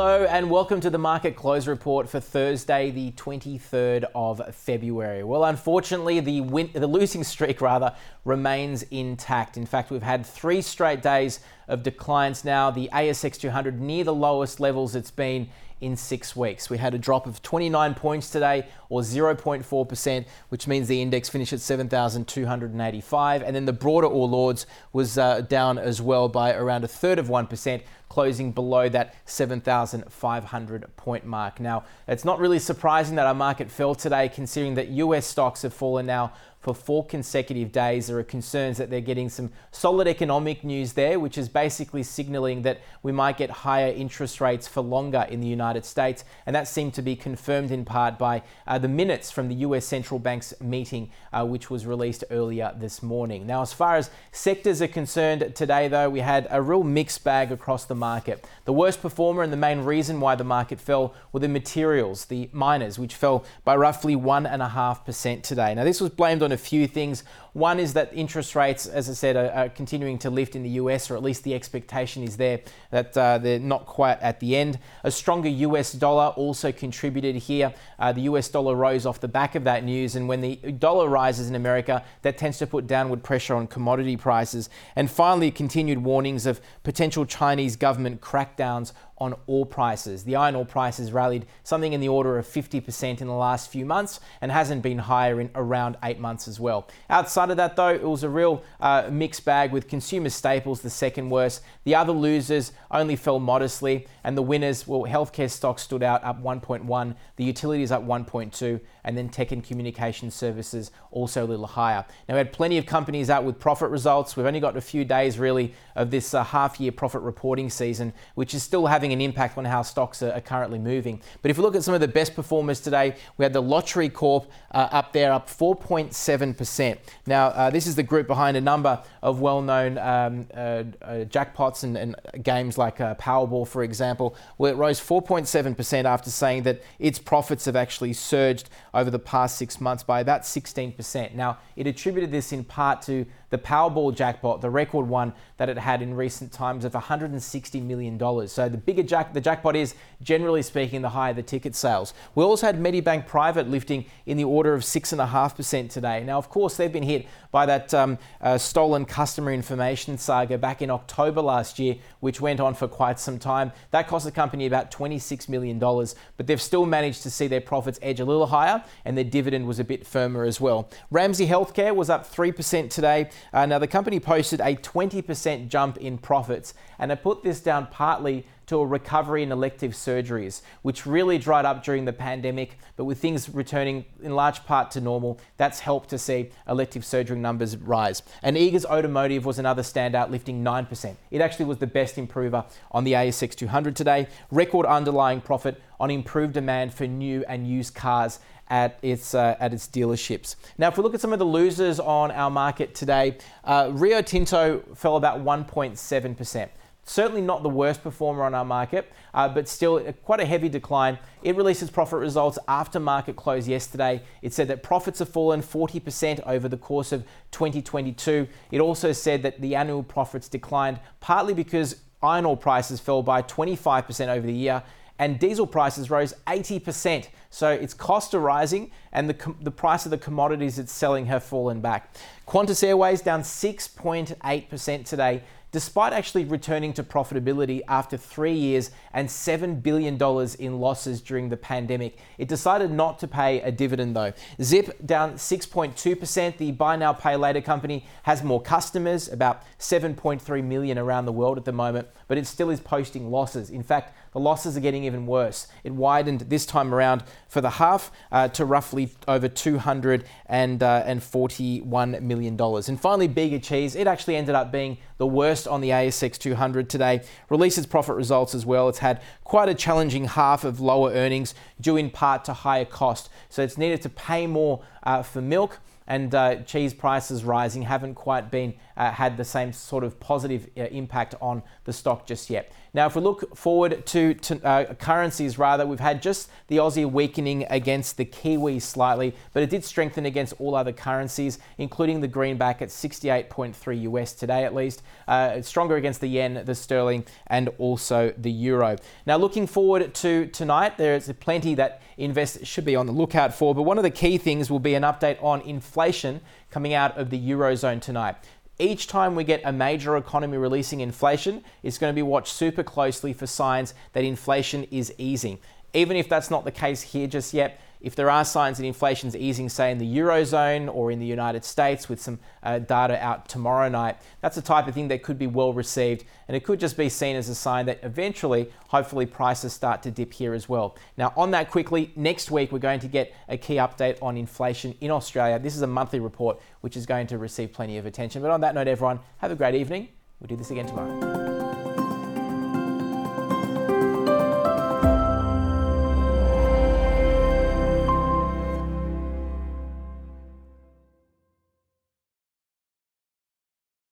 Hello and welcome to the market close report for Thursday, the 23rd of February. Well, unfortunately, the win- the losing streak rather remains intact. In fact, we've had three straight days of declines now. The ASX 200 near the lowest levels it's been in six weeks. We had a drop of 29 points today, or 0.4%, which means the index finished at 7,285. And then the broader All Ords was uh, down as well by around a third of 1%, closing below that 7,500 point mark. Now, it's not really surprising that our market fell today, considering that US stocks have fallen now for four consecutive days. There are concerns that they're getting some solid economic news there, which is basically signaling that we might get higher interest rates for longer in the United States. And that seemed to be confirmed in part by uh, the minutes from the US Central Bank's meeting, uh, which was released earlier this morning. Now, as far as sectors are concerned today, though, we had a real mixed bag across the market. The worst performer and the main reason why the market fell were the materials, the miners, which fell by roughly 1.5% today. Now, this was blamed on on a few things. One is that interest rates, as I said, are, are continuing to lift in the US, or at least the expectation is there that uh, they're not quite at the end. A stronger US dollar also contributed here. Uh, the US dollar rose off the back of that news, and when the dollar rises in America, that tends to put downward pressure on commodity prices. And finally, continued warnings of potential Chinese government crackdowns on ore prices. The iron ore prices rallied something in the order of 50% in the last few months and hasn't been higher in around eight months as well. Outside of that, though, it was a real uh, mixed bag with consumer staples the second worst. The other losers only fell modestly, and the winners, well, healthcare stocks stood out up 1.1, the utilities up 1.2, and then tech and communication services also a little higher. Now, we had plenty of companies out with profit results. We've only got a few days really of this uh, half year profit reporting season, which is still having having an impact on how stocks are, currently moving. But if we look at some of the best performers today, we had the Lottery Corp uh, up there, up 4.7%. Now, uh, this is the group behind a number of well known um, uh, uh, jackpots and, and, games like uh, Powerball, for example, where it rose 4.7% after saying that its profits have actually surged over the past six months by about 16%. Now, it attributed this in part to the Powerball jackpot, the record one that it had in recent times of $160 million. So the bigger jack, the jackpot is, generally speaking, the higher the ticket sales. We also had Medibank Private lifting in the order of 6.5% today. Now, of course, they've been hit by that um, uh, stolen customer information saga back in October last year, which went on for quite some time. That cost the company about $26 million, but they've still managed to see their profits edge a little higher and their dividend was a bit firmer as well. Ramsay Healthcare was up 3% today. Uh, now, the company posted a 20% jump in profits, and I put this down partly to a recovery in elective surgeries, which really dried up during the pandemic. But with things returning in large part to normal, that's helped to see elective surgery numbers rise. And Eagers Automotive was another standout, lifting 9%. It actually was the best improver on the ASX 200 today. Record underlying profit on improved demand for new and used cars at its uh, at its dealerships. Now, if we look at some of the losers on our market today, uh, Rio Tinto fell about 1.7 percent. Certainly not the worst performer on our market, uh, but still quite a heavy decline. It released its profit results after market close yesterday. It said that profits have fallen 40% over the course of 2022. It also said that the annual profits declined partly because iron ore prices fell by 25% over the year and diesel prices rose 80%. So its costs are rising and the, com- the price of the commodities it's selling have fallen back. Qantas Airways down 6.8% today despite actually returning to profitability after three years and $7 billion in losses during the pandemic. It decided not to pay a dividend though. Zip down 6.2%. The buy now, pay later company has more customers, about 7.3 million around the world at the moment, but it still is posting losses. In fact, the losses are getting even worse. It widened this time around for the half uh, to roughly over $241 uh. And finally, Bega Cheese, it actually ended up being the worst on the ASX 200 today. Released its profit results as well. It's had quite a challenging half of lower earnings, due in part to higher cost. So it's needed to pay more uh, for milk and uh, cheese prices rising haven't quite been uh, had the same sort of positive uh, impact on the stock just yet. Now, if we look forward to, to uh, currencies, rather, we've had just the Aussie weakening against the Kiwi slightly, but it did strengthen against all other currencies, including the greenback at 68.3 US today at least. Uh, stronger against the yen, the sterling, and also the euro. Now, looking forward to tonight, there's plenty that investors should be on the lookout for, but one of the key things will be an update on inflation coming out of the eurozone tonight. Each time we get a major economy releasing inflation, it's going to be watched super closely for signs that inflation is easing. Even if that's not the case here just yet, if there are signs that inflation is easing, say in the Eurozone or in the United States with some uh, data out tomorrow night, that's the type of thing that could be well received. And it could just be seen as a sign that eventually, hopefully, prices start to dip here as well. Now, on that quickly, next week we're going to get a key update on inflation in Australia. This is a monthly report which is going to receive plenty of attention. But on that note, everyone, have a great evening. We'll do this again tomorrow.